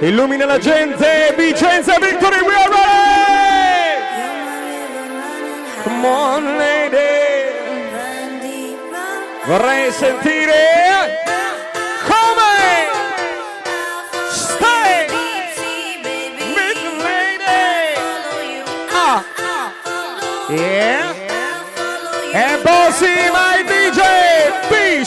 Illumina la gente, Vicenza Victory, we are ready! Come on lady! Vorrei sentire come stai lady! Ah! Yeah! E bossy my DJ! B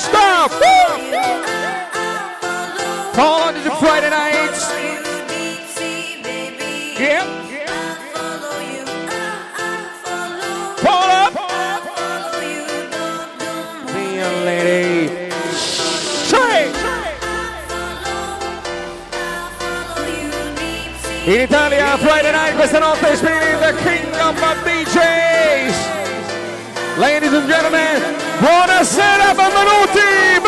night, questa notte, the Kingdom of DJs. Ladies and gentlemen, buonasera, benvenuti!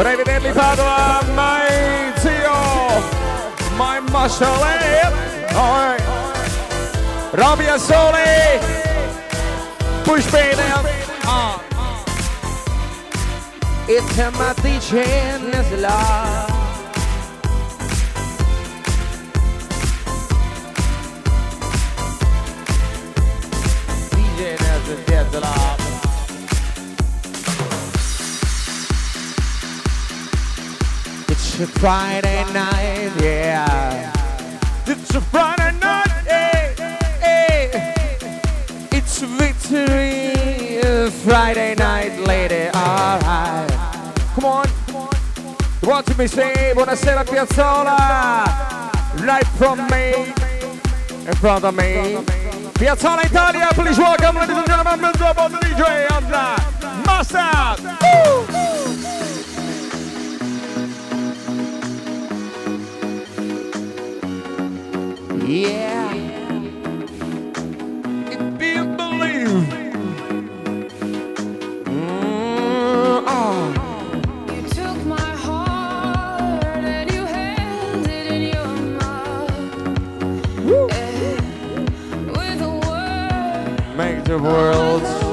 Vorrei vederli Padova, my zio, my muscle, alright. Robbie Assoli, push bene, ah. It's my teaching is love. DJ Nelson It's a Friday night, yeah. It's a Friday night, hey, hey. It's victory, uh, Friday night, lady, alright. Come on. Watch me say, buonasera Piazzola. Right from me, in front of me. Piazzola Italia, please welcome, ladies and gentlemen, Mr. DJ, and uh, the Yeah. If you believe. Mm, oh. You took my heart and you held it in your mouth. And with a word, Make the world.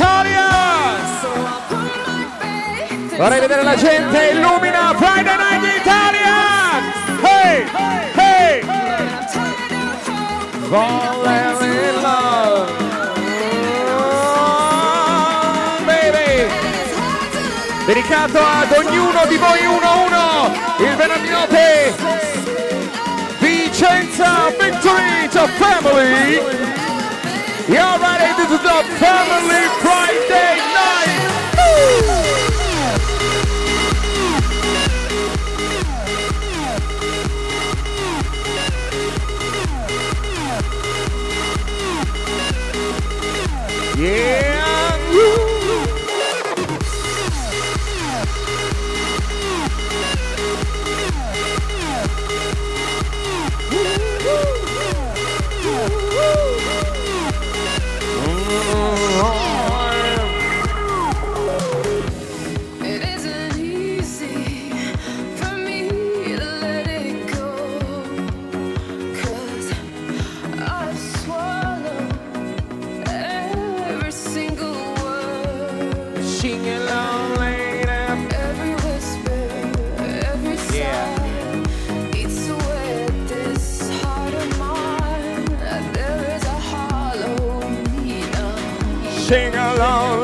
In Vorrei vedere la gente, illumina Friday Night Italia! Hey, hey! Falling in love! Oh, baby! To Dedicato ad ognuno di voi uno a uno, il venerdì notte, Vicenza Victory to Family! You're ready, is the Family alone.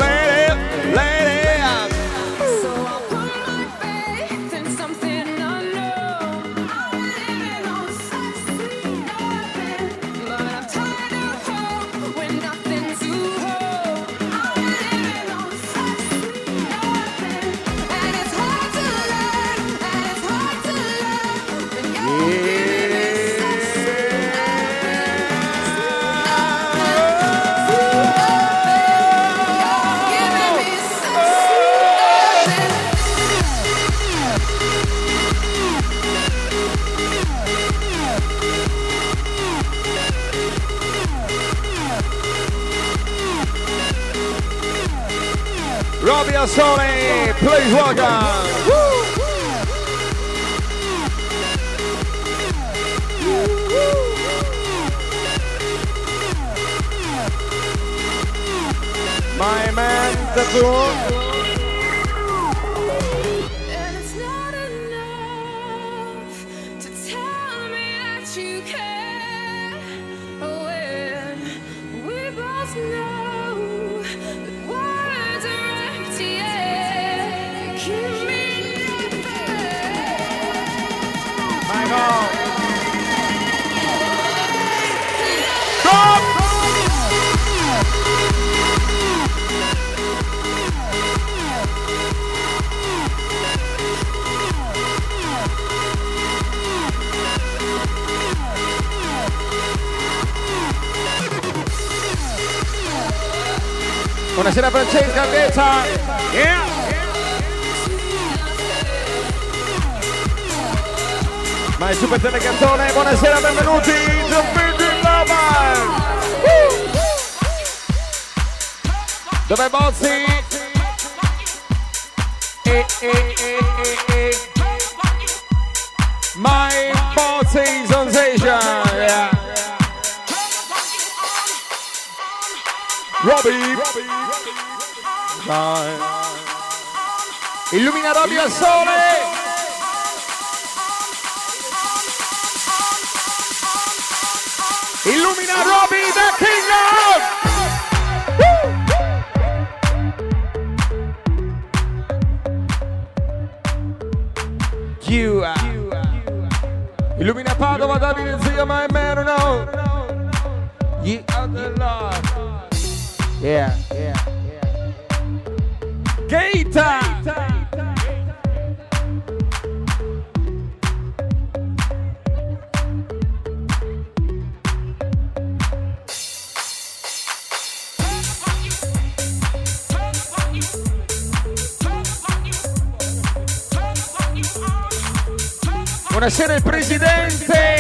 Robbie Assoni, please welcome. My man, the Buonasera Francesca Beta. Yeah. Ma è super telecantone, buonasera, benvenuti The Building! Woo! Dov'è Bozzi? E, e, e, e, e. My Bozzi Sensation. Yeah. Robbie. Robbie al sole. Illumina Robbie the King of! You Illumina Padova, Davide Zia, my man, no You are the Lord. Yeah, yeah, yeah. Gaeta Buonasera il presidente.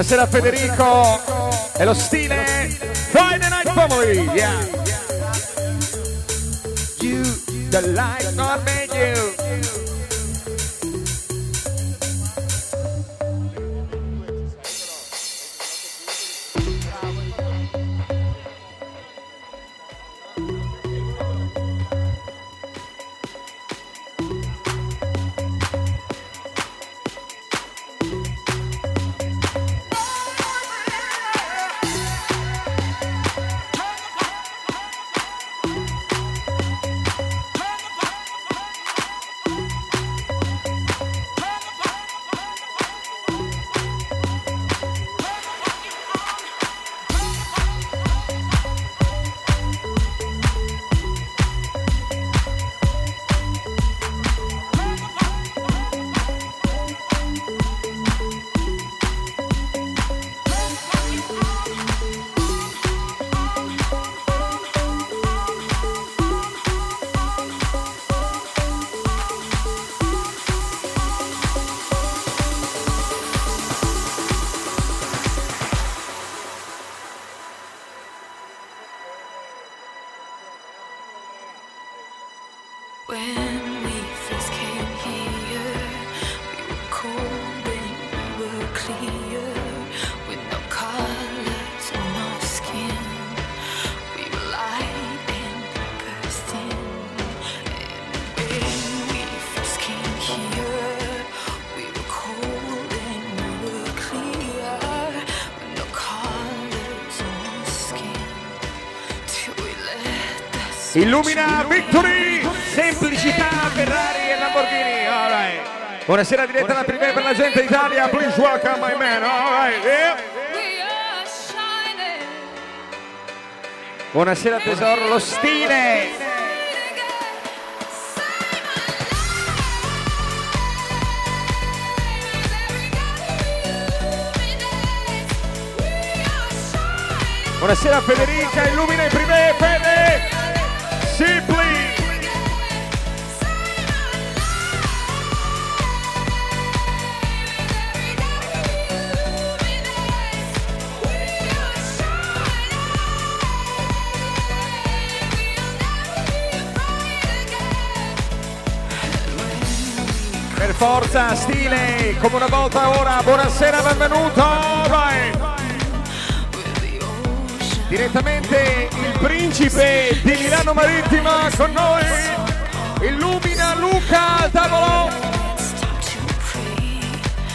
Buonasera Federico. È lo stile Friday Night Family. Yeah. You, the light not you. Illumina Victory. Semplicità Ferrari e Lamborghini. All right. Buonasera diretta da Privé per la gente d'Italia. Please welcome my man. All right. Yeah. Buonasera tesoro, lo stile. Buonasera Federica, illumina i Privé, forza, stile, come una volta ora. Buonasera, benvenuto. Vai. Direttamente il principe di Milano Marittima con noi. Illumina Luca al tavolo.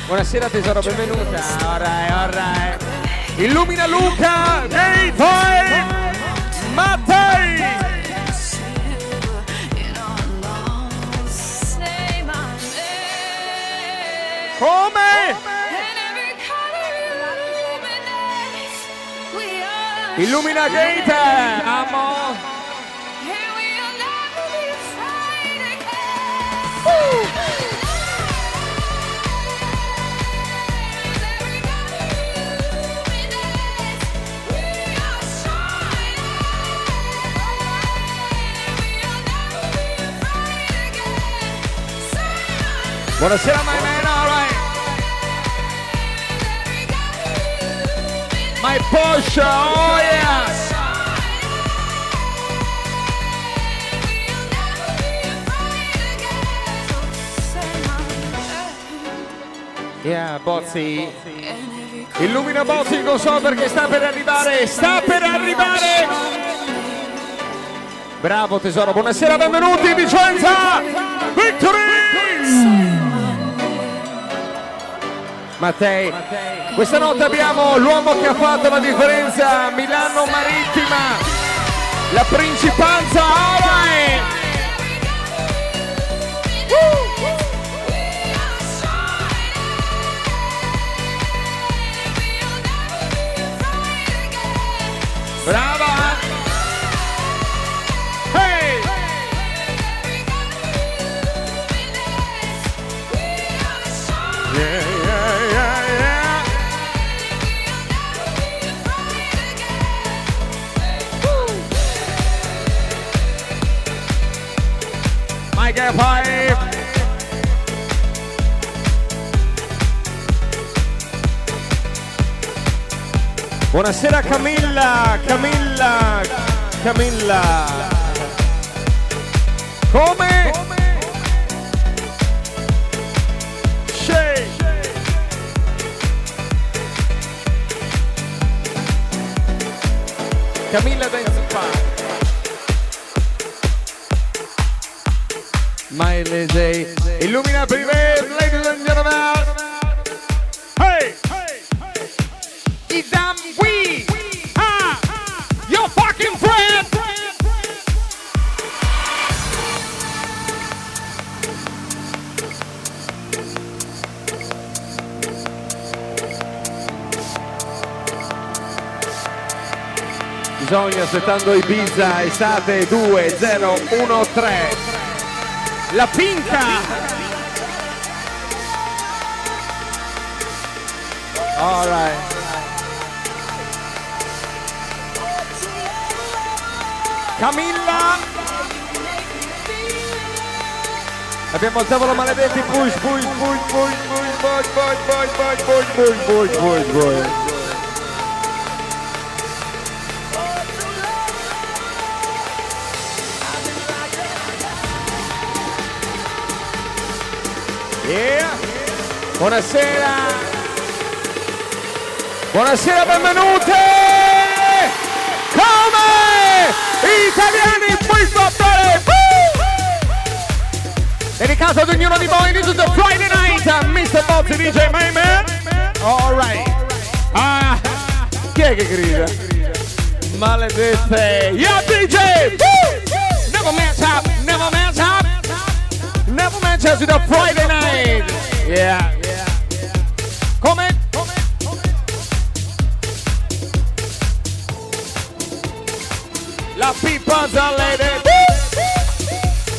Buonasera tesoro, benvenuta. Alright, alright. Illumina Luca, ehi poi Come? Illumina Gator! Amo! Uh. Buonasera, Maimè! My Porsche, oh yes. Yeah, Bozzi. Illumina Bozzi, non so perché sta per arrivare, sta per arrivare. Bravo tesoro, buonasera, benvenuti Vicenza! Victory! Mattei, questa notte abbiamo l'uomo che ha fatto la differenza, Milano Marittima, la principanza Hawaii. Buonasera Camilla, Camilla, Camilla. Come? Shake. Camilla Dance Park. Miley J. Illumina Privé, ladies and gentlemen. Bisogna aspettando Ibiza, estate 2013. La pinca! Alright. Camilla! Abbiamo il tavolo maledetti, push, push, push, push, push, push, push, push, push, push, push, push, push, push. Buonasera! Buonasera, benvenute! Come? Italiani, poi fattore! Dedicato ad ognuno di voi, this is the Friday night, Mr. Bozzi DJ, my man! Alright! Ah, chi è che grida? Maledette! Yeah, DJ! Never match up, never match up! Never match up to the Friday night! Yeah!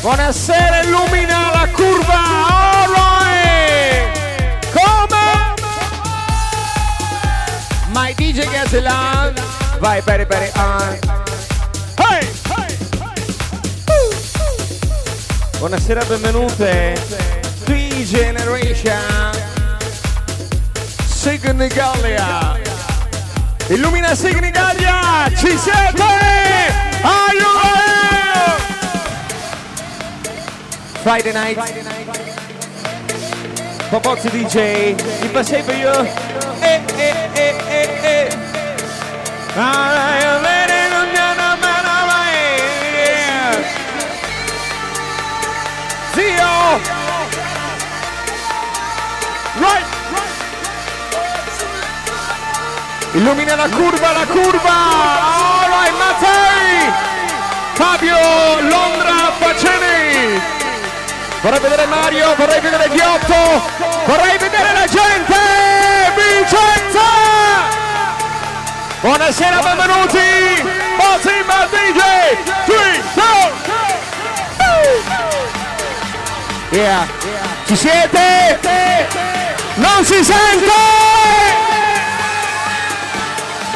Buonasera, illumina la curva! Alright! Come? My DJ gets it on. Vai, very, very on. Hey! Buonasera, benvenute. D-Generation. Signigalia. Illumina Signigalia. Ci siete? Friday night. Popozzi DJ, il passei per io. Eh, eh, eh, eh, eh. Zio! Right! Illumina la curva, la curva! All right, Mattei! Fabio Londra Facene! Vorrei vedere Mario, vorrei vedere Ghiotto, vorrei vedere la gente! Vicenza! Buonasera, benvenuti! Bar DJ! 3, 2, Yeah! Ci siete? Non si sente!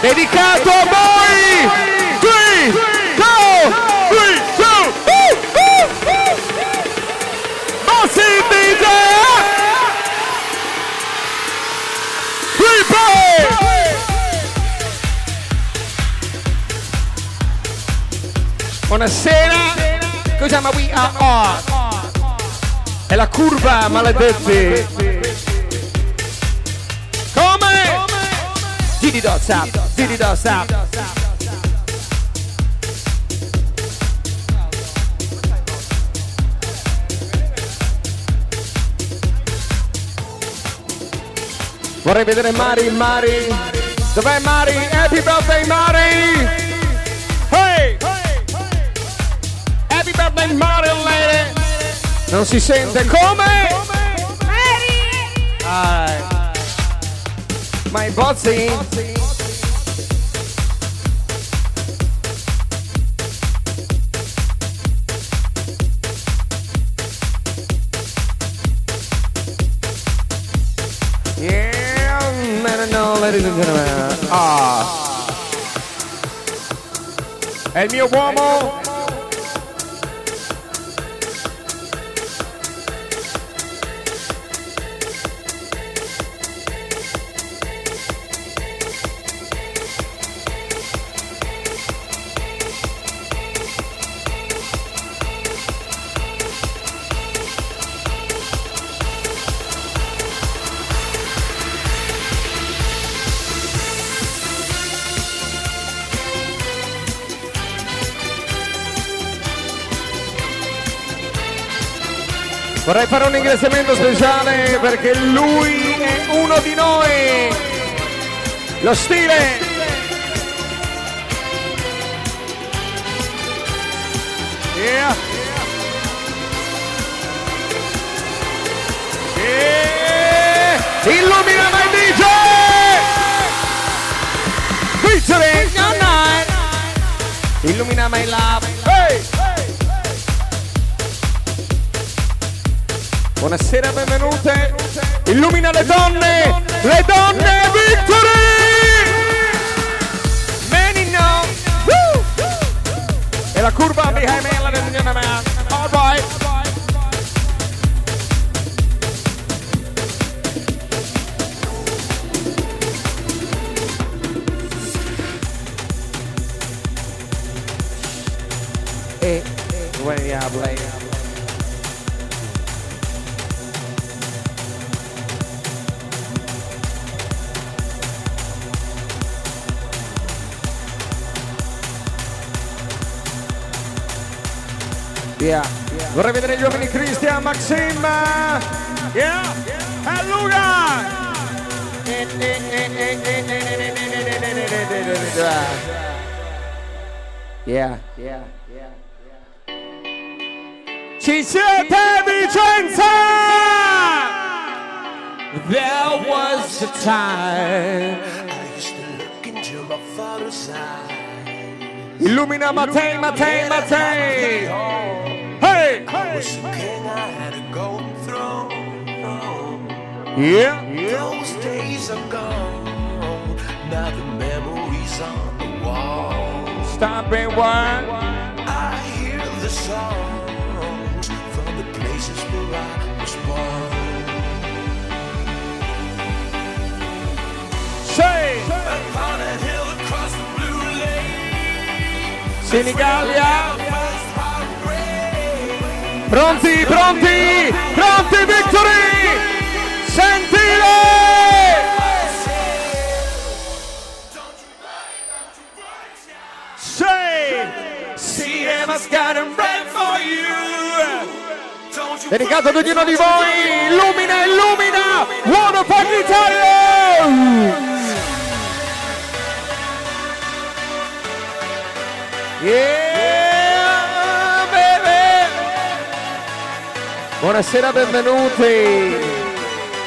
Dedicato a voi! Prepare! Buonasera! Cos'è ma we are on? È la curva, maledetti! Come? Didi do stop, Didi do stop. Vorrei vedere Mari, Mari. Dov'è Mari? Happy birthday Mari! Hey! Happy birthday Mari lady! Non si sente come? Alright. Ma i bozzi? Gentlemen. Ah. È il mio uomo. Vorrei fare un ringraziamento speciale perché lui è uno di noi. Lo stile. Yeah. Yeah. Illumina my DJ. Featuring. Illumina my love. Buonasera, benvenute. Illumina le donne, le donne Victory! Many! E la curva behind me, ladies and gentlemen. Yeah. Vorrei vedere gli uomini Cristian, Maxim. Yeah. E Luca. Yeah. Yeah. Ci siete Vicenza! There was a time. I used to look into my father's eyes. Illumina Mattei, Mattei, Mattei. Yeah. Those days are gone. Now the memories on the wall. Stop and one. I hear the songs from the places where I was born. Say! Upon a hill across the blue lake. Senigallia. First heartbreak. Pronti, pronti, pronti, Victory! Sentile! Say! CM's got him right for you! Dedicato ad ognuno di voi! Illumina, illumina! Buono Park Italia! Yeah, baby! Buonasera, benvenuti!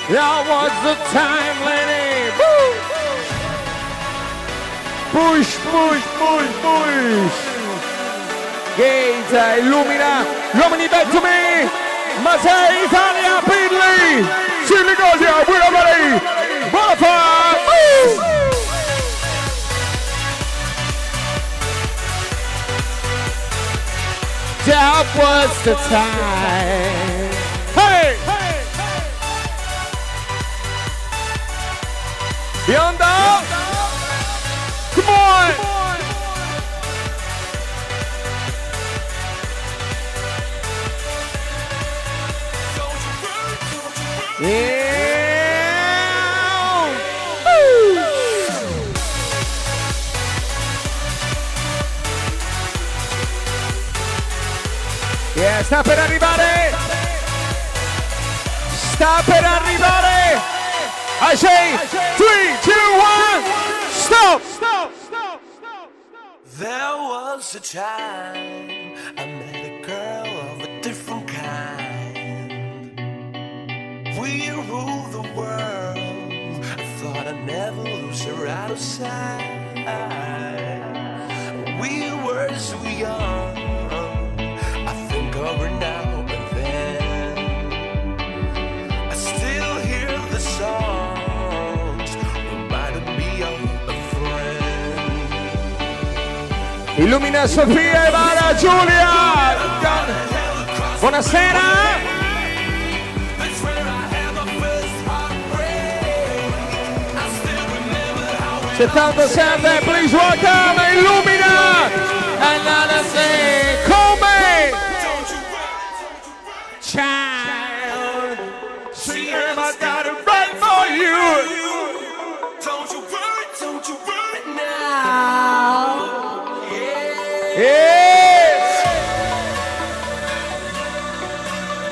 Now was the time, lady! Woo! push, push, push, push. Gate uh, illumina gli uomini back to me. Mattei Italia Pidley. Buona Marie. Buona fa. That was the time. Bionda! Come on! Yeah! Woo! Yeah, sta per arrivare! Sta per arrivare! I say 3, 2, 1, stop! Stop! Stop! There was a time I met a girl of a different kind. We ruled the world. I thought I'd never lose her out of sight. We were so young. I think of her now and Illumina Sofia e Vara Giulia! Buonasera! That's where I had my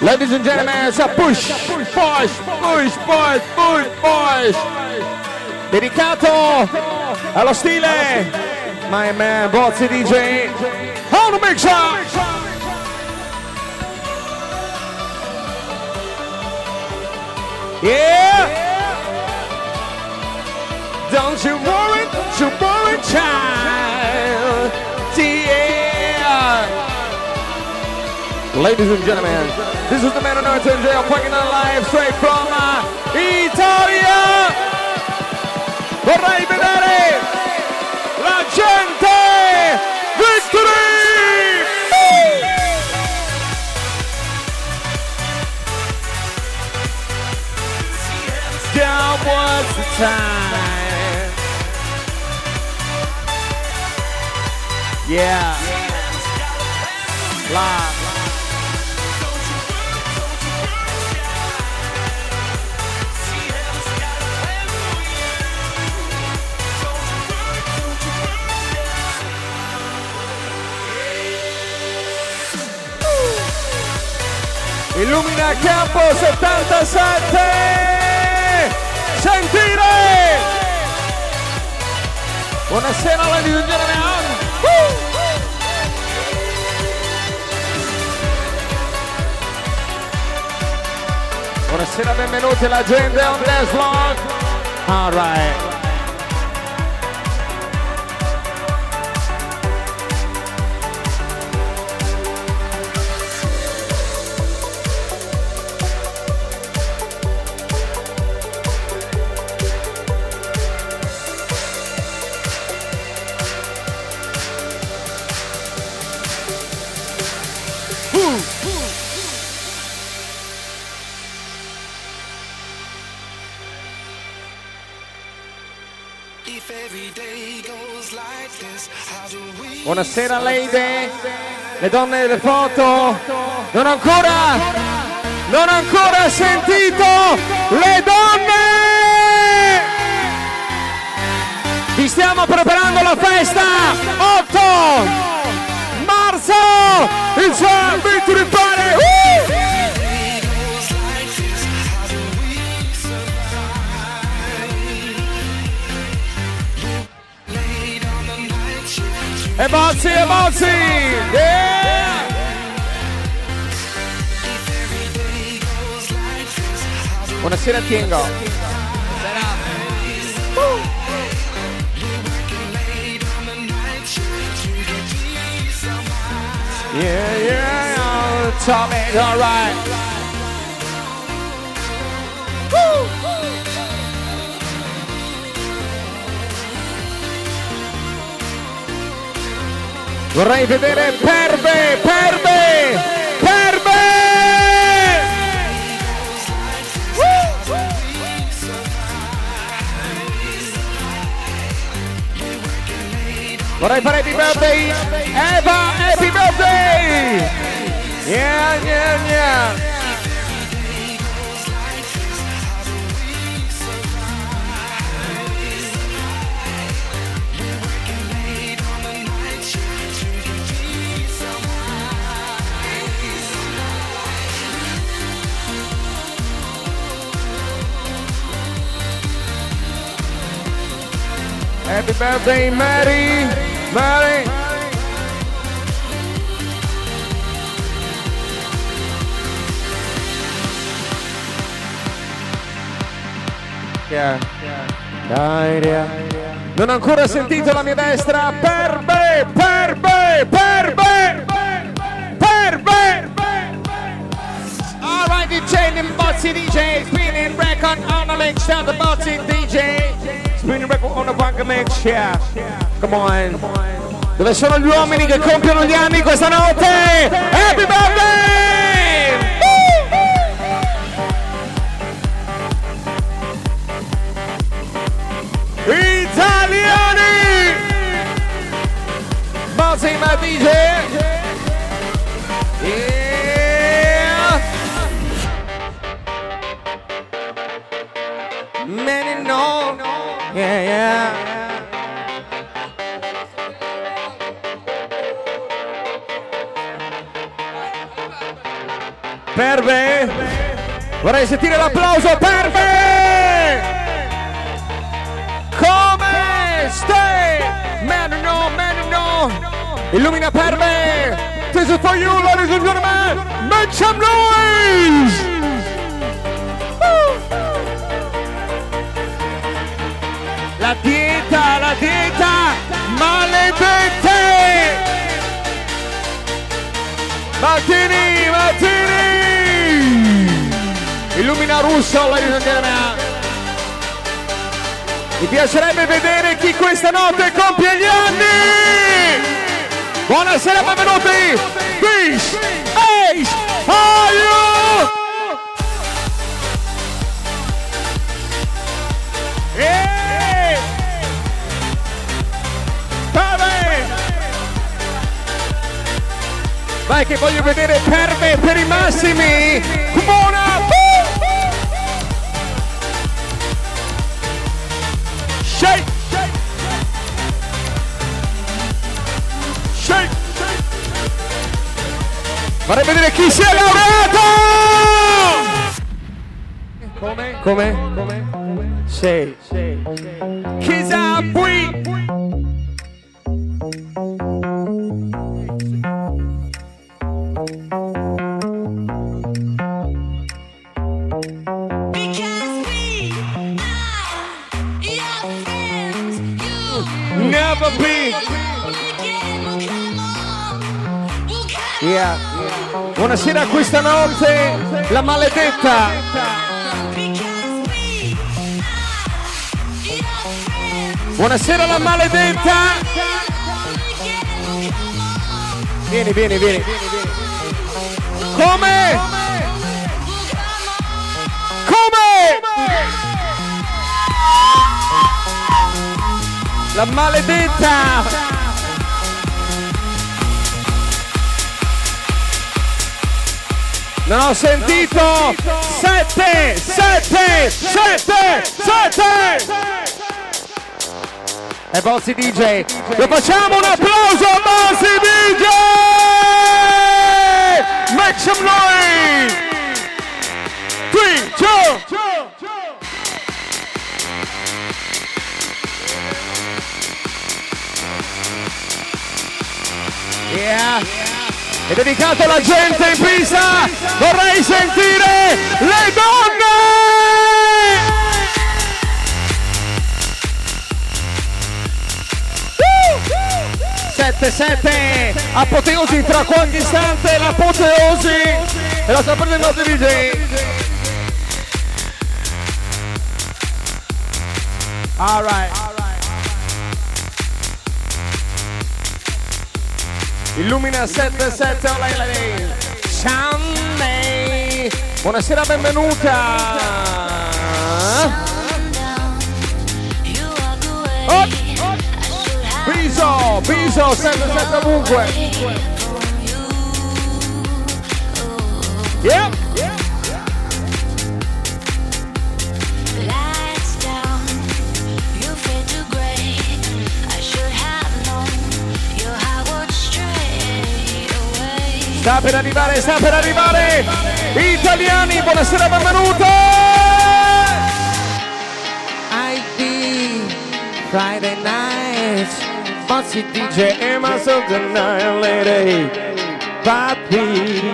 Ladies and gentlemen, it's a push, push, push, push, push, push, push. Dedicato allo stile My man Bozzi DJ On the mixer! Yeah! Don't you worry, don't you worry, child. Yeah. Ladies and gentlemen, this is the man on earth in jail, playing on live straight from uh, Italia. Vorrei vedere la gente! Victory! Down was the time. Yeah. Live. Illumina campo 77! Sentire! Buonasera ladies and gentlemen! Woo! Buonasera, benvenuti alla gente on dance floor. All right. Buonasera lady, le donne delle foto. Non ancora, non ancora sentito le donne. Vi stiamo preparando la festa 8 marzo, il San Victory Party. MRT, MRT! Yeah! Buonasera Kingo. Buonasera. Uh. Yeah, yeah, oh, yeah, Tommy, eh, alright. Vorrei vedere Perbe, Perbe, Perbe! Vorrei fare happy birthday, Eva, happy birthday! Yeah, yeah, yeah. Happy birthday, Mary! Mary! Yeah. Yeah. Non ho ancora sentito la mia destra. Perbe! Perbe! Perbe! Perbe! Alright, DJ Bossy DJ, spinning record on the mix, down the Bossy DJ, spinning record on the Bunker mix, yeah. Come on. Dove sono gli uomini che compiono gli anni questa notte? Happy birthday! Vorrei sentire l'applauso per me. Come stai? Man no, man no. Illumina per me. This is for you, ladies and gentlemen. Make some noise. La dieta, la dieta, maledette! Martini, Martini! Illumina Russo, ladies and gentlemen. Mi piacerebbe vedere chi questa notte compie gli anni! Buonasera, benvenuti! Fish, Ace! Vabbè! Vai che voglio vedere perve per i massimi! Come Vorrei vedere chi si è laureato! Come? Come? Come? Sei. Chissà qui! Buonasera questa notte, la maledetta! Buonasera la maledetta! Vieni, vieni, vieni. Come? Come? La maledetta! Non ho sentito! Sette! Sette! Sette! Sette! E Bossi DJ! Lo facciamo un applauso a Bossi DJ! Make some noise! Three, two! Yeah! È dedicato alla gente in pista! Vorrei sentire le donne! Sette, sette! Apoteosi tra qualche istante, l'apoteosi e la sta prendendo il nostro DJ. Alright. Illumina 77 online. Sunday. Buonasera, benvenuta. Oh, Biso, Biso, 77 ovunque. Yep. Sta per arrivare, sta per arrivare! Italiani, buonasera, benvenuti! ID Friday night Fuzzy DJ Amazon the night lady Papi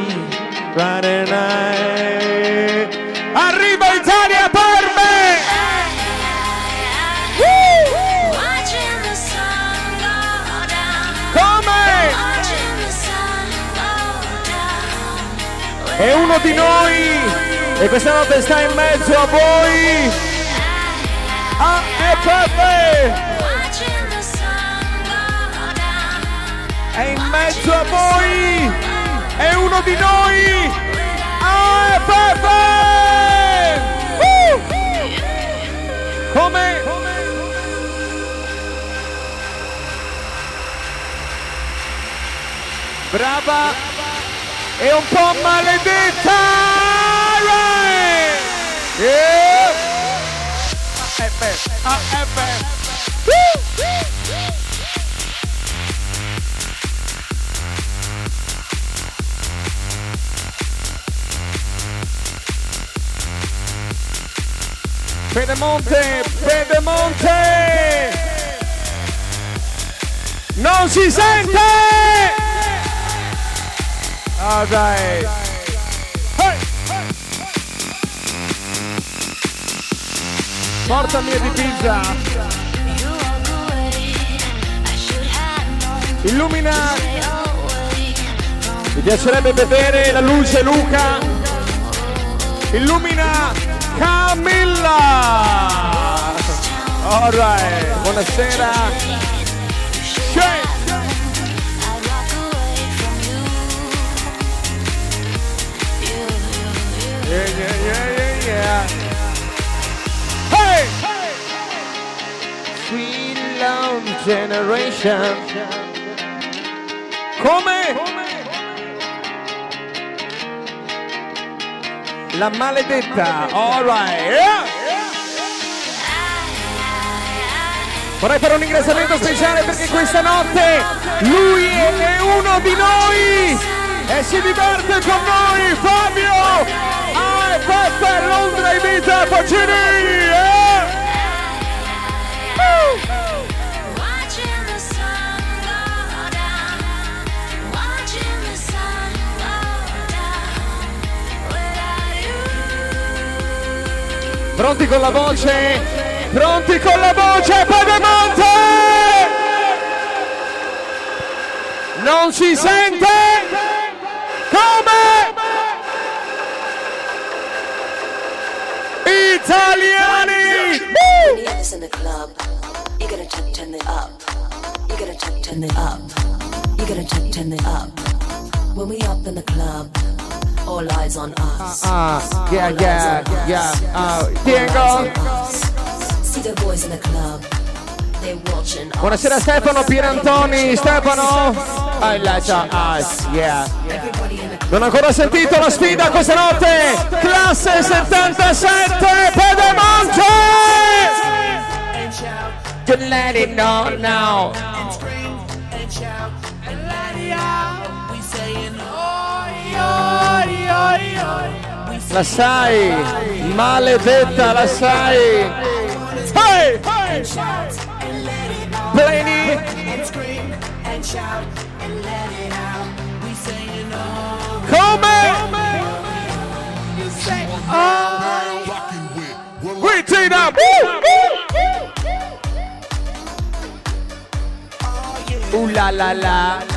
Friday night Arriva Italia per È uno di noi e questa notte sta in mezzo a voi Ah, e go down. è in mezzo a voi, è uno di noi. È Pepe! Uh! Come? Brava e un po' maledetta! Right! Yeah! Ah, è Pepe, ah, è Pepe. Uh! Pedemonte, Pedemonte! Non si sente! Ah dai! Hey! Portami di pizza! Illumina! Mi piacerebbe vedere la luce Luca! Illumina Camilla! Alright, buonasera! Generation. Come? La maledetta. Alright. Yeah. Vorrei fare un ingressamento speciale perché questa notte lui è uno di noi e si diverte con noi, Fabio! Ah, Peppe, Londra, Ibiza, Pacini! Pronti con la voce? Pronti con la voce, Pedemonte! Non si sente? Come? Italiani! Woo! When you have this in the club, you gotta turn, turn it up. You gotta turn, turn it up. You gotta turn, turn it up. When we up in the club, all eyes on us. Ah, yeah, All eyes yeah, yeah. Ah, All eyes Diego. See the boys in the club, they watching us. Buonasera Stefano Pierantoni, Stefano. I like us, yeah. Non ho ancora sentito la sfida questa notte! Classe 77 Pedemonte! You let it know now. La sai, maledetta, la sai. Hey! Play Come? Wait it up! Ooh la la la.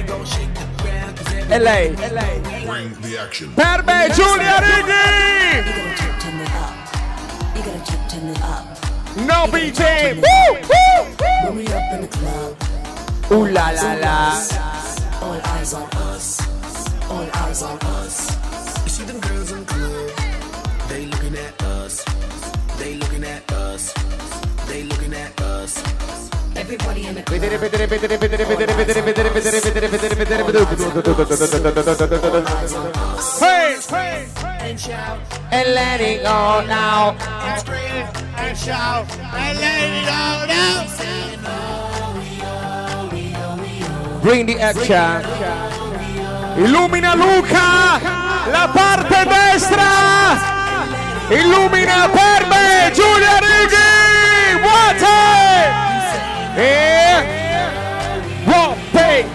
ground, 'cause E lei? Bring the action. Per me Giulia You gotta turn, turn it up. You gotta turn, turn it up. No BJ! Woo! Woo! When we up in the club, Woo! Ooh la la la! all eyes on us. All eyes on us. You see them girls in the club, they looking at us. They looking at us. They looking at us. Club. Vedere, vedere, vedere, vedere, vedere, vedere, vedere, vedere, vedere, vedere, vedere, Hey! And shout And let it go now. And shout. And let it go now. Bring the action. Illumina Luca! La parte destra! Illumina per me Giulia Righi! Water! E...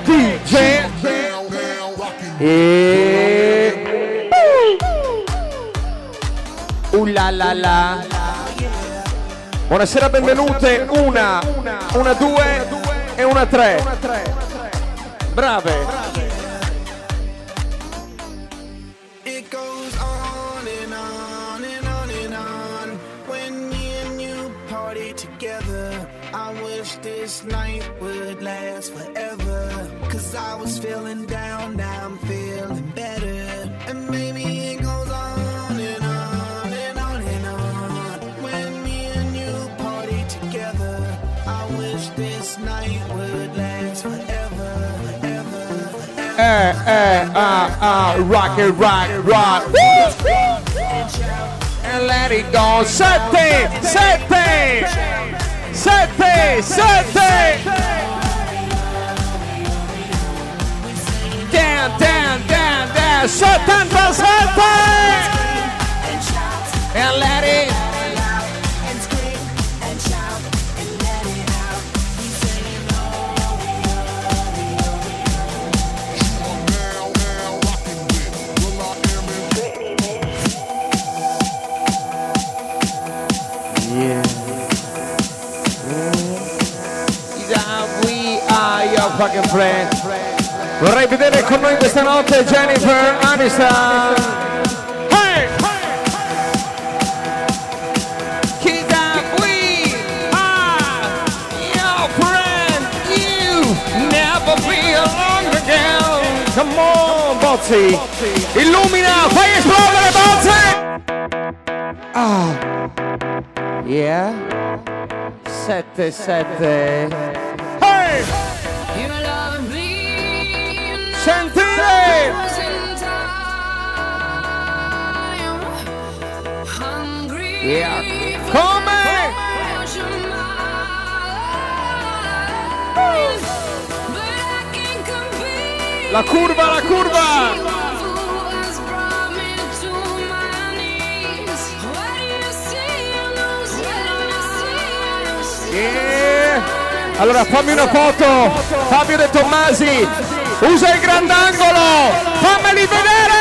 DJ! Down, down, rocking. E... Uh la la la. Buonasera, benvenute. Una, una due e una tre. Brave. Eh, ah, ah, rock it, rock, rock. And let it go. Sette, sette, sette, sette. Down, down, down, down. 77. And let it. Fucking friend. Vorrei vedere con noi questa notte Jennifer Aniston. Hey! We are your friend. You never be alone again. Come on, Bozzi. Illumina, fai esplodere, Bozzi! Ah. Yeah. Sette, sette. Hey! sentire. Yeah. come? La curva la curva. Yeah. Allora fammi una foto, Fabio De Tommasi, Usa el gran ángulo. Family Rivera.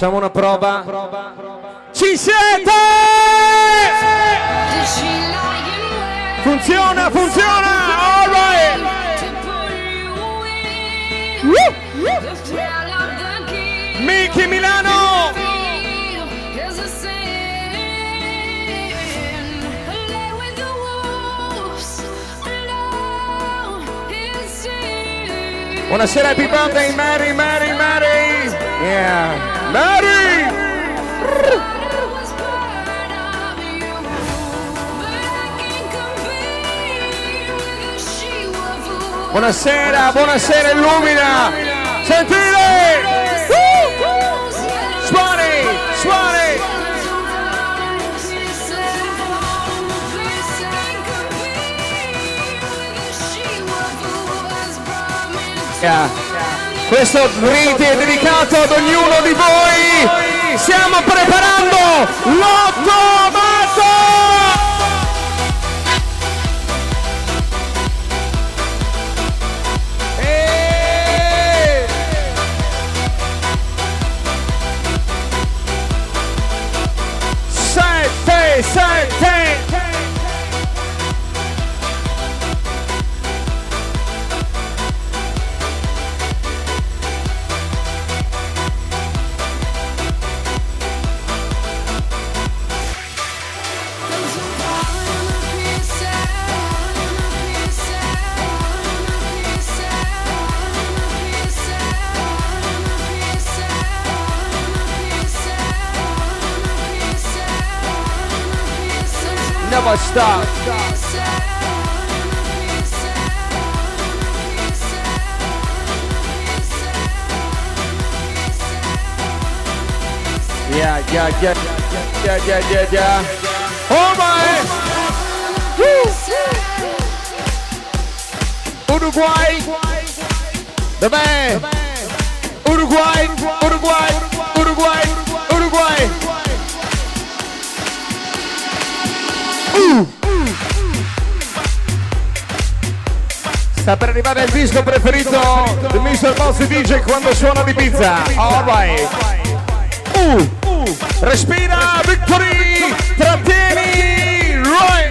Facciamo una prova. Ci siete! Funziona, funziona! The game. Miki Milano! Buonasera, happy birthday, Mary, Mary, Mary! Yeah! Mary! Buonasera, buonasera, illumina! Sentite! Suoni, suoni! Yeah. Questo riti è dedicato ad ognuno di voi! Stiamo preparando l'ottomato! Stop. Yeah, yeah, yeah, yeah, yeah, yeah, yeah. Oh my! Woo! Uruguay! Dov'è? Uruguay! Uruguay! Uruguay! Sta per arrivare il disco preferito di Mr. Bossi DJ quando suona di pizza. Alright. Uh, respira, Victory, trattieni, Roy.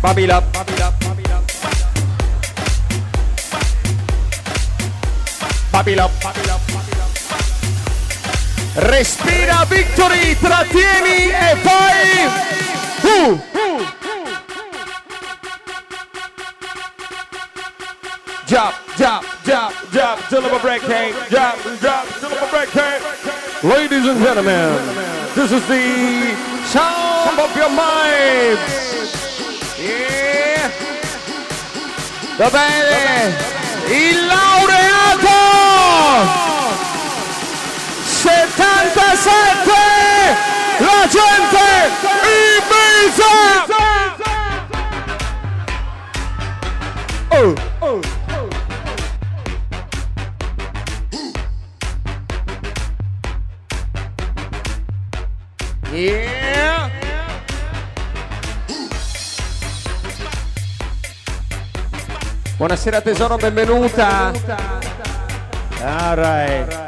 Babila, babila. Respira, Victory, trattieni e fai. Uh, uh. Jump, jump, jump, jump, till of a break came. Jump, jump, till of a break came. Ladies and gentlemen, this is the sound of your mind. Yeah. Va bene. Il laureato 77 la gente Ibiza oh, oh. Yeah. Buonasera tesoro, benvenuta. All right.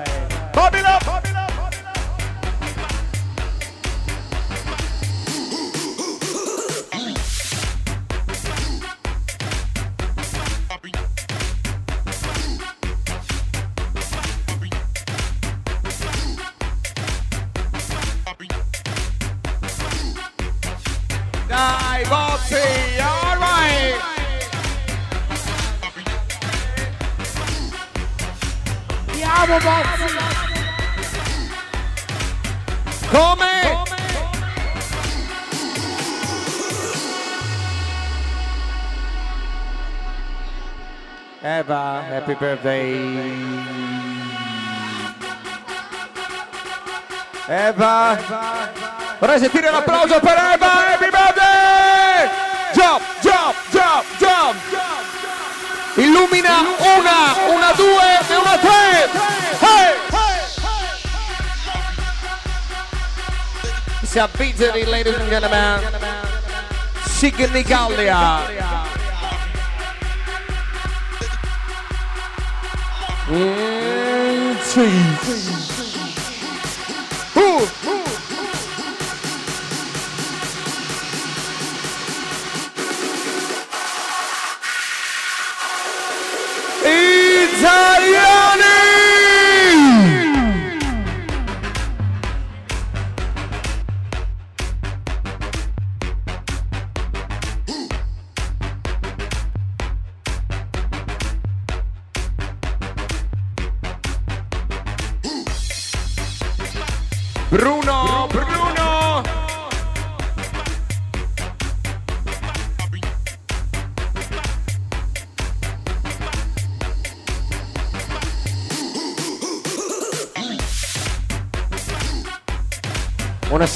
Dai, Bozzi, all right. Andiamo, Bozzi. Come? Eva, happy birthday. Eva. Vorrei sentire l'applauso per Eva, happy birthday! Jump, jump, jump, jump! Illumina una, una due e una tre! Hey! Si ladies and gentlemen. Signi Gallia. Mm, sì.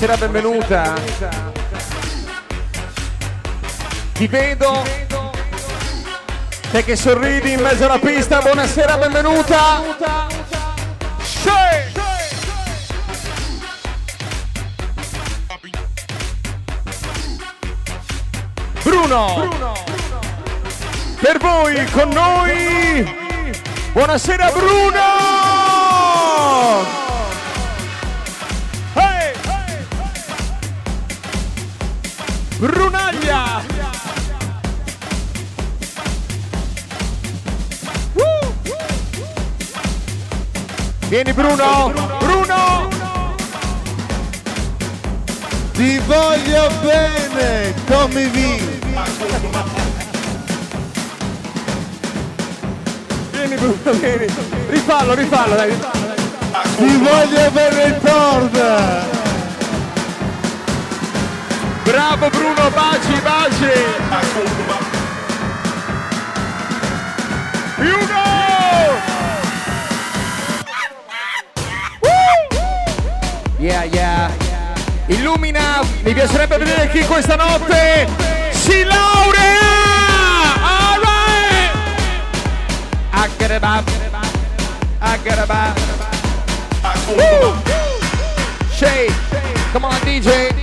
Buonasera, benvenuta. Ti vedo. Te che sorridi in mezzo alla pista, buonasera, benvenuta. Sì. Bruno. Per voi, con noi. Buonasera Bruno. Vieni Bruno. Bruno. Ti voglio bene, Tommy V. Vieni Bruno, vieni. Rifallo, rifallo, dai. Ti voglio bene il Ford. Bravo Bruno, baci, baci. Uno! Yeah, yeah. Illumina, mi piacerebbe vedere chi questa notte si laurea! Alright! Get it up. Woo! Shay, come on DJ.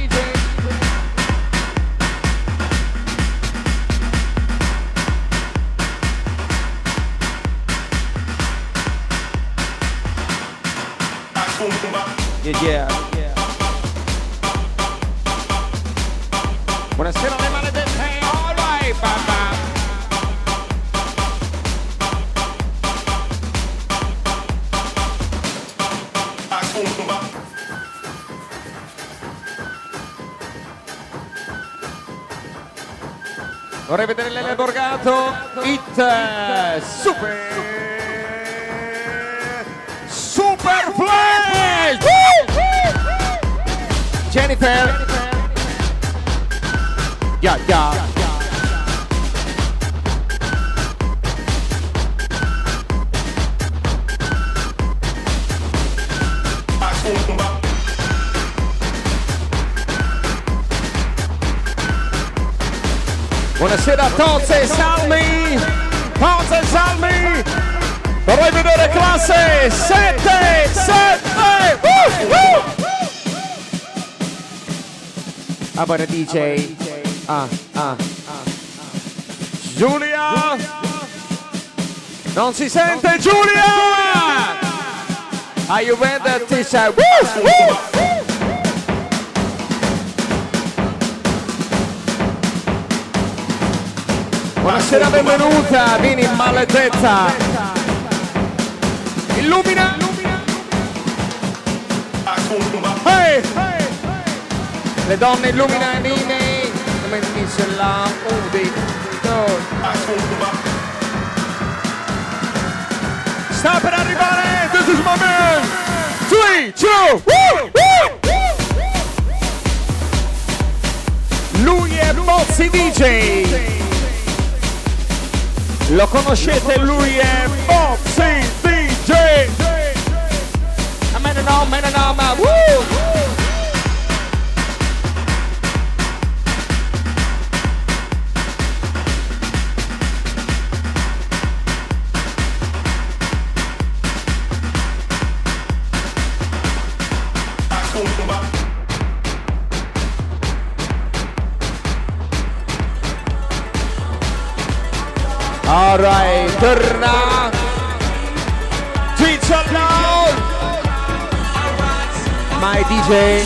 Yeah, yeah. Buonasera le maledette. All right, papà. Vorrei vedere Lele Borgato. It eh. Super Jennifer. Yeah, yeah. Buonasera Tozze e Salmi! Tozze e Salmi! Vorrei vedere classe 7! 7! Uh, uh! Ah, buona DJ! Ah, ah, ah. Giulia! Non si sente Giulia! Are you ready to say woo, woo? Buonasera, benvenuta, vieni maledetta. Illumina. Hey. Le donne illuminanine, come dice la Udi. Sta per arrivare, this is my man. Three, two, woo, woo. Lui è Mozzi DJ. Lo conoscete, lui è Mozzi DJ. A me no, me no, ma woo! Alright, torna. Twitch alone. My DJ.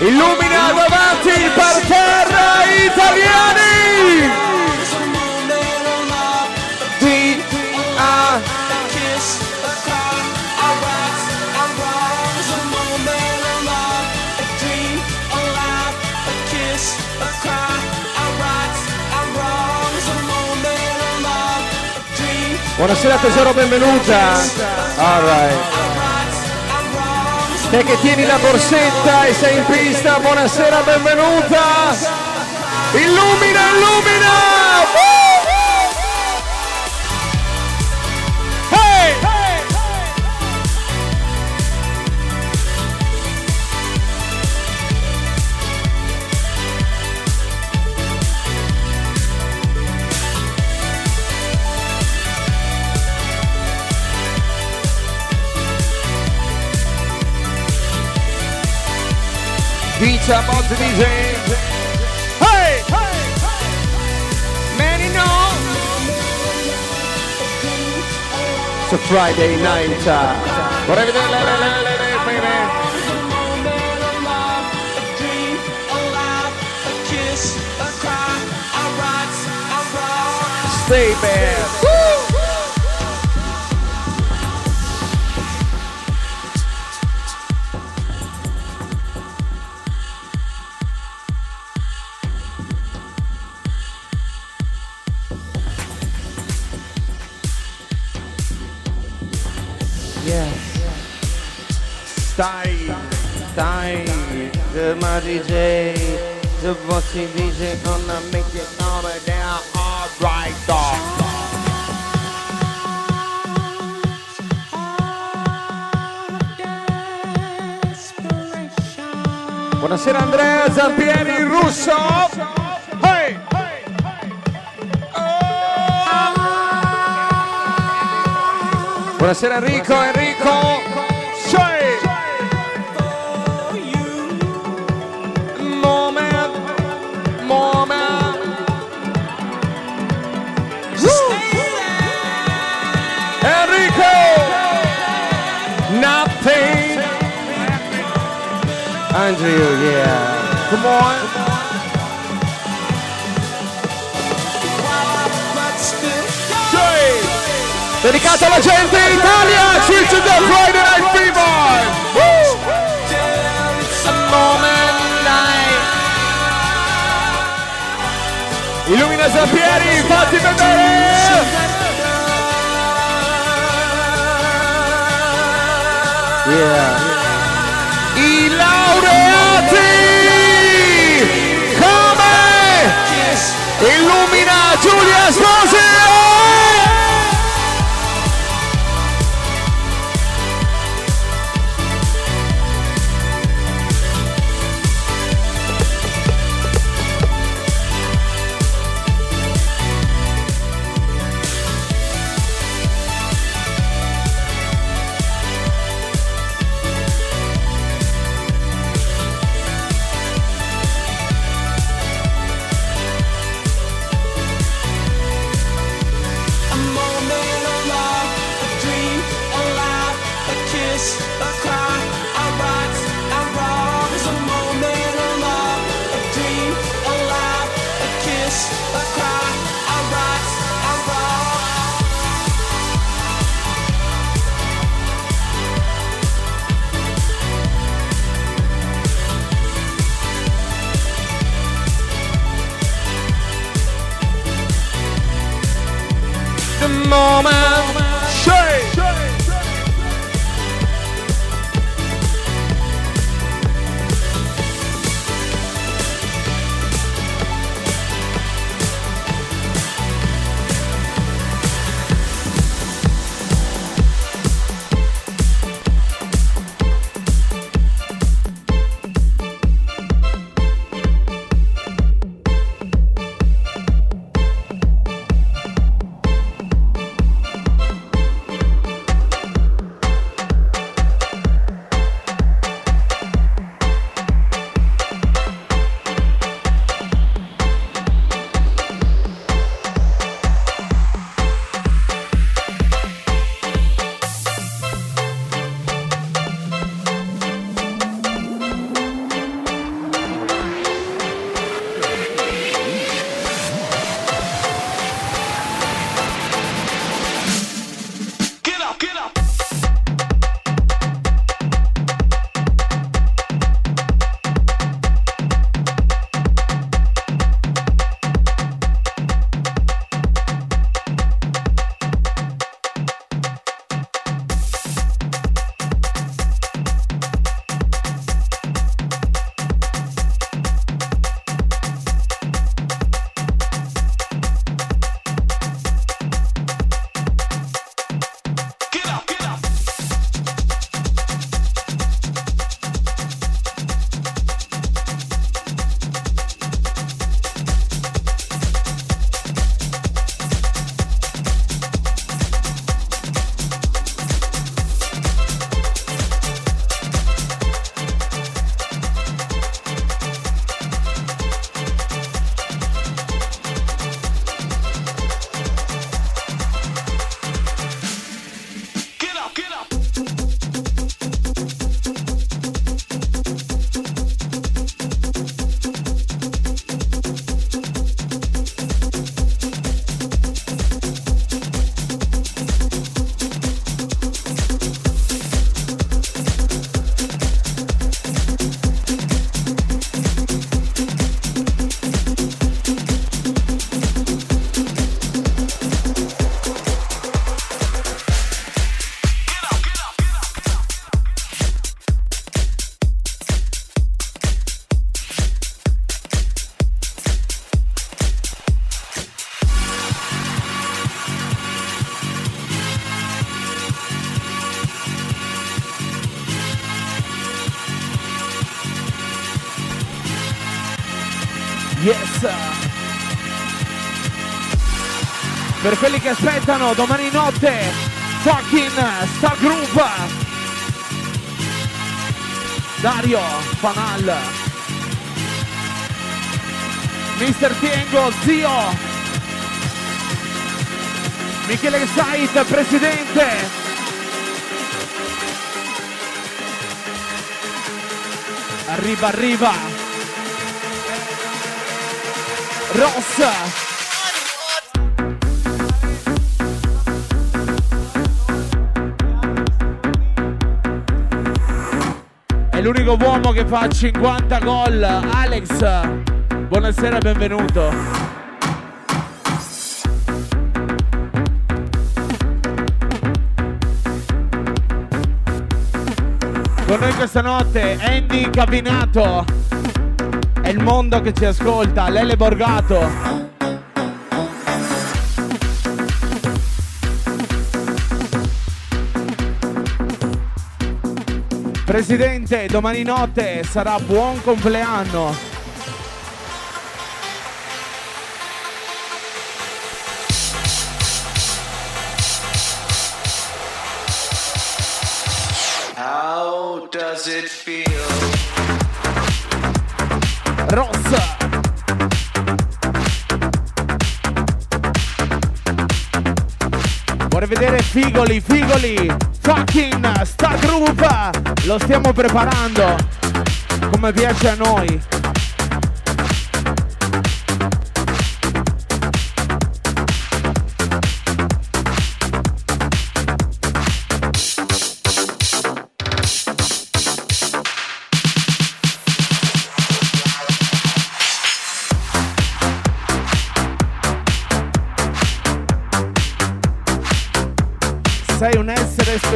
Illumina davanti il parterre italiani. Buonasera tesoro, benvenuta. Alright. Te che tieni la borsetta e sei in pista, buonasera, benvenuta! Illumina, illumina! Pizza Box DJ. Hey! Many know. It's a Friday night. uh, Vorrei vedere le, le, le, le, le, bene. Stay bad. Stai, stai, my DJ, the bossy DJ gonna make it over there, alright dog. Buonasera Andrea Zampieri Russo. Hey! Buonasera Enrico, Enrico. Andrew, yeah. Come on. Sì. Dedicato alla gente in Italia, Switch to the Friday Night Fever! Illumina Zampieri, fatti vedere! Yeah. Illumina Giulia Sposi! Che aspettano domani notte, fucking Star Group. Dario Fanal. Mister Tiengo, zio. Michele Sait, presidente. Arriva, arriva. Rossa. L'unico uomo che fa 50 gol. Alex, buonasera benvenuto. Con noi questa notte Andy Cabinato. È il mondo che ci ascolta. Lele Borgato. Presidente, domani notte sarà buon compleanno. How does it feel? Rossa. Vorrei vedere Figoli, Figoli, fucking Star Group. Lo stiamo preparando come piace a noi.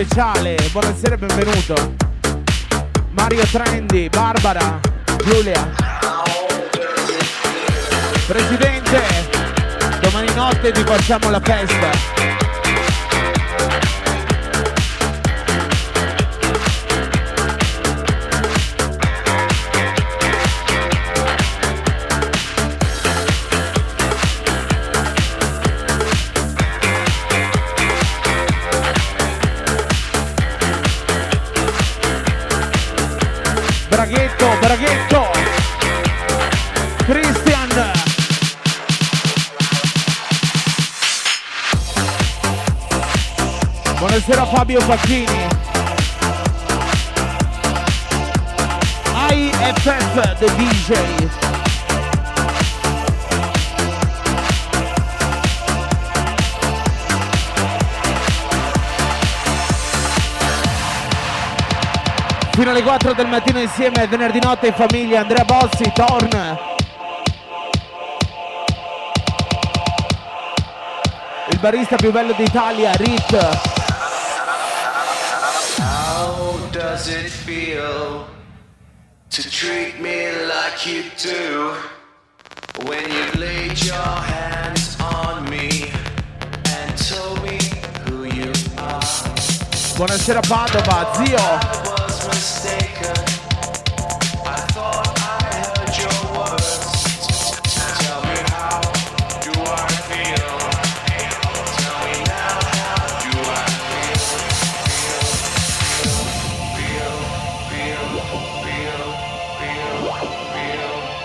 Speciale. Buonasera e benvenuto. Mario Trendi, Barbara, Giulia. Presidente, domani notte ti facciamo la festa. Fabio Facchini. IFF The DJ. Fino alle 4 del mattino insieme venerdì notte in famiglia Andrea Bossi, Torn. Il barista più bello d'Italia, Rit. Feel to treat me like you do when you laid your hands on me and told me who you are? Buonasera Padova, zio.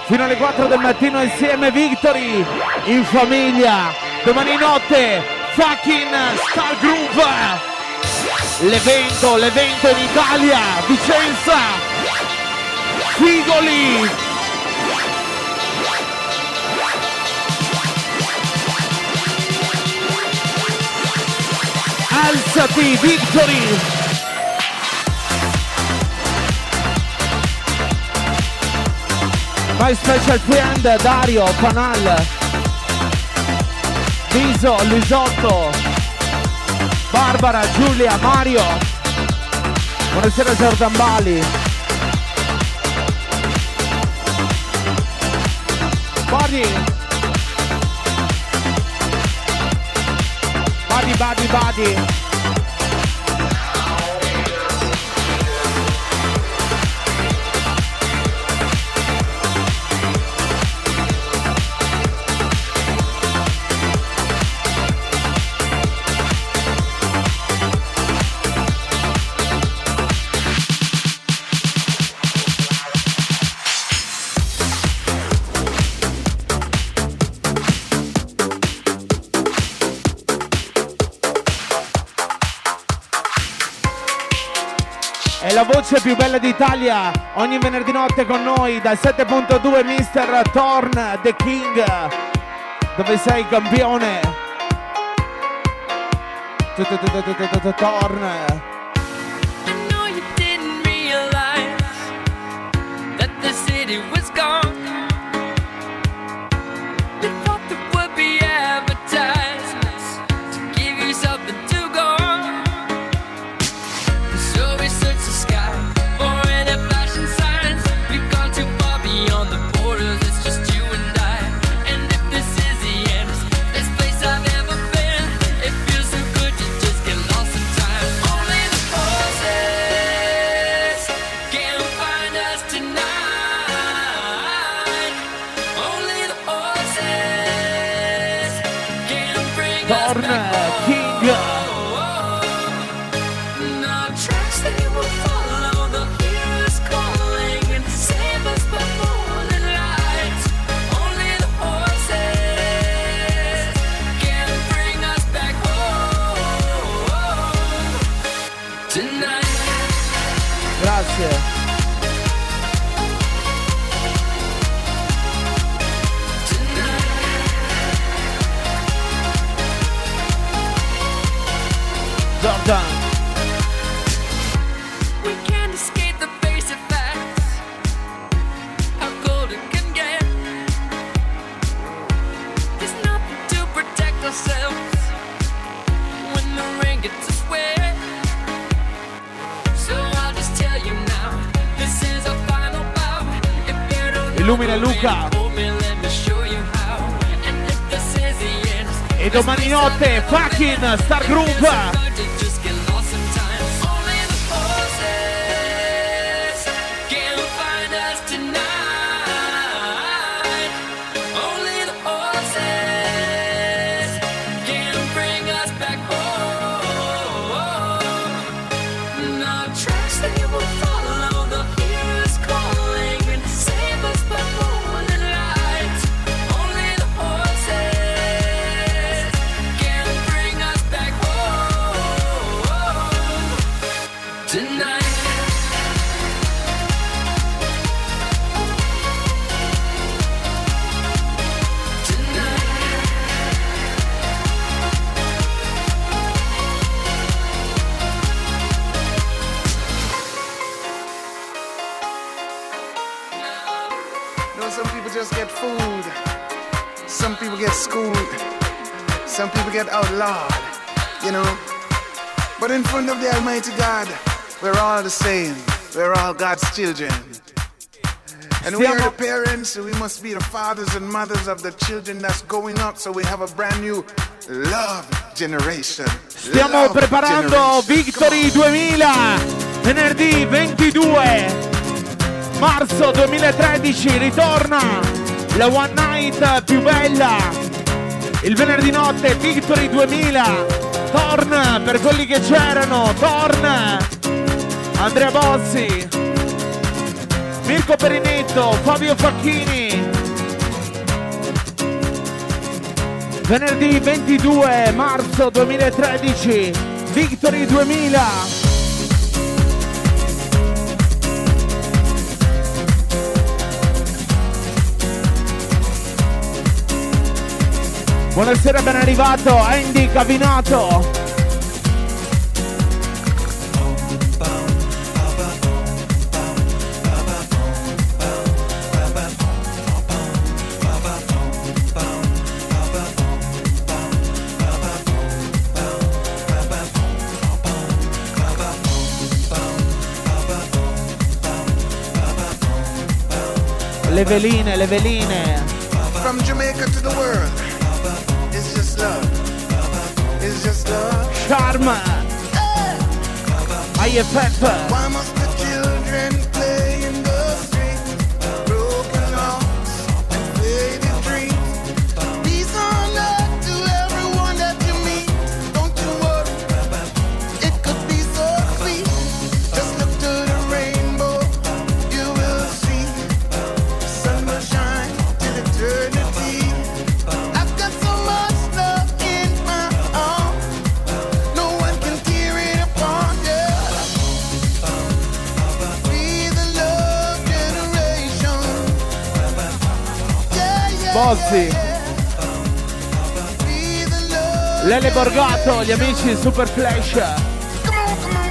Fino alle 4 del mattino insieme Victory in famiglia. Domani notte fucking Star Groove. L'evento, l'evento in Italia, Vicenza. Figoli. Alzati, Victory. My special friend Dario Panal Viso, Lisotto. Barbara, Giulia, Mario. Buonasera Jordan Bali. Body. Body, body, body più belle d'Italia, ogni venerdì notte con noi dal 7.2 Mister Torn The King. Dove sei campione? Torn. Jordan. Illumina Luca. E domani notte, fucking Star Group. Lord, you know. But in front of the Almighty God, we're all the same. We're all God's children. And we are the parents, so we must be the fathers and mothers of the children that's going up, so we have a brand new love generation. Stiamo love preparando generation. Victory 2000, venerdì 22 marzo 2013, ritorna la One Night più bella il venerdì notte Victory 2000 torna per quelli che c'erano torna Andrea Bozzi. Mirko Perinetto Fabio Facchini. Venerdì 22 marzo 2013 Victory 2000 Buonasera, ben arrivato Andy Cavinato. Leveline, leveline. From Jamaica to the world. karma. Are you pepper? Bozzi. Lele Borgato, gli amici Super Flash. Come on, come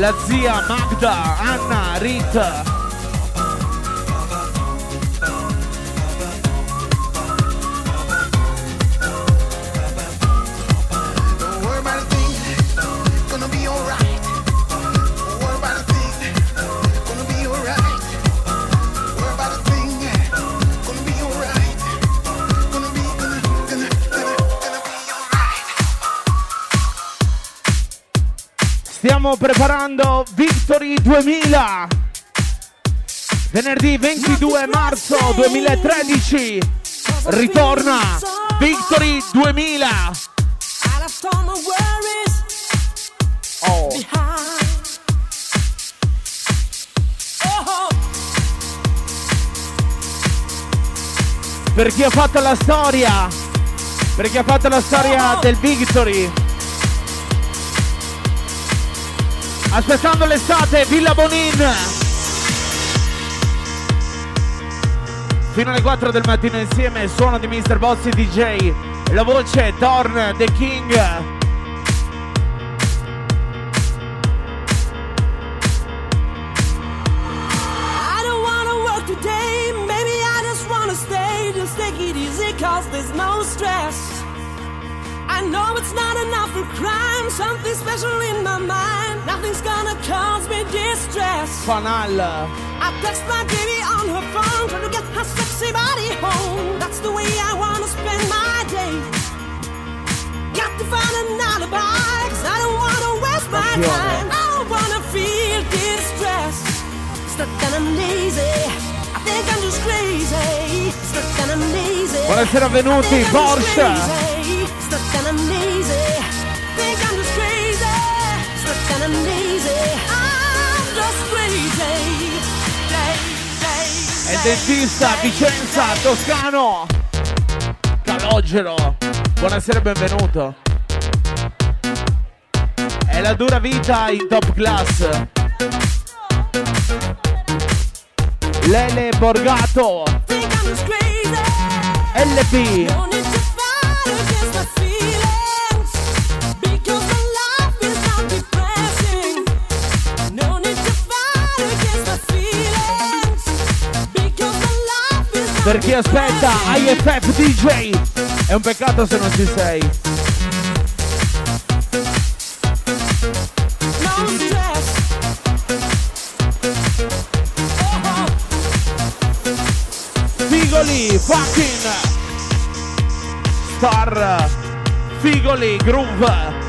La zia Magda, Anna, Rita. Stiamo preparando Victory 2000. Venerdì 22 marzo 2013 ritorna Victory 2000. I left all my worries Oh. Oh, Per chi ha fatto la storia, per chi ha fatto la storia del Victory. Aspettando l'estate, Villa Bonin. Fino alle 4 del mattino insieme, suono di Mr. Bozzi DJ, la voce Torn The King. Today. Maybe I just wanna stay. Just take it easy, cause there's no stress. I know it's not enough for crime. Something special in my mind. Nothing's gonna cause me distress. Fanal. I text my baby on her phone, trying to get her sexy body home. That's the way I wanna spend my day. Got to find an alibi, 'cause I don't wanna waste my time. I don't wanna feel distress. Stuck and I'm lazy. Buonasera, benvenuti, I think I'm just Porsche. il dentista Vicenza Toscano. Calogero. Buonasera e benvenuto. È la dura vita in top class Lele Borgato. LP Per chi aspetta IFF DJ È un peccato se non ci sei Figoli fucking Star Figoli Groove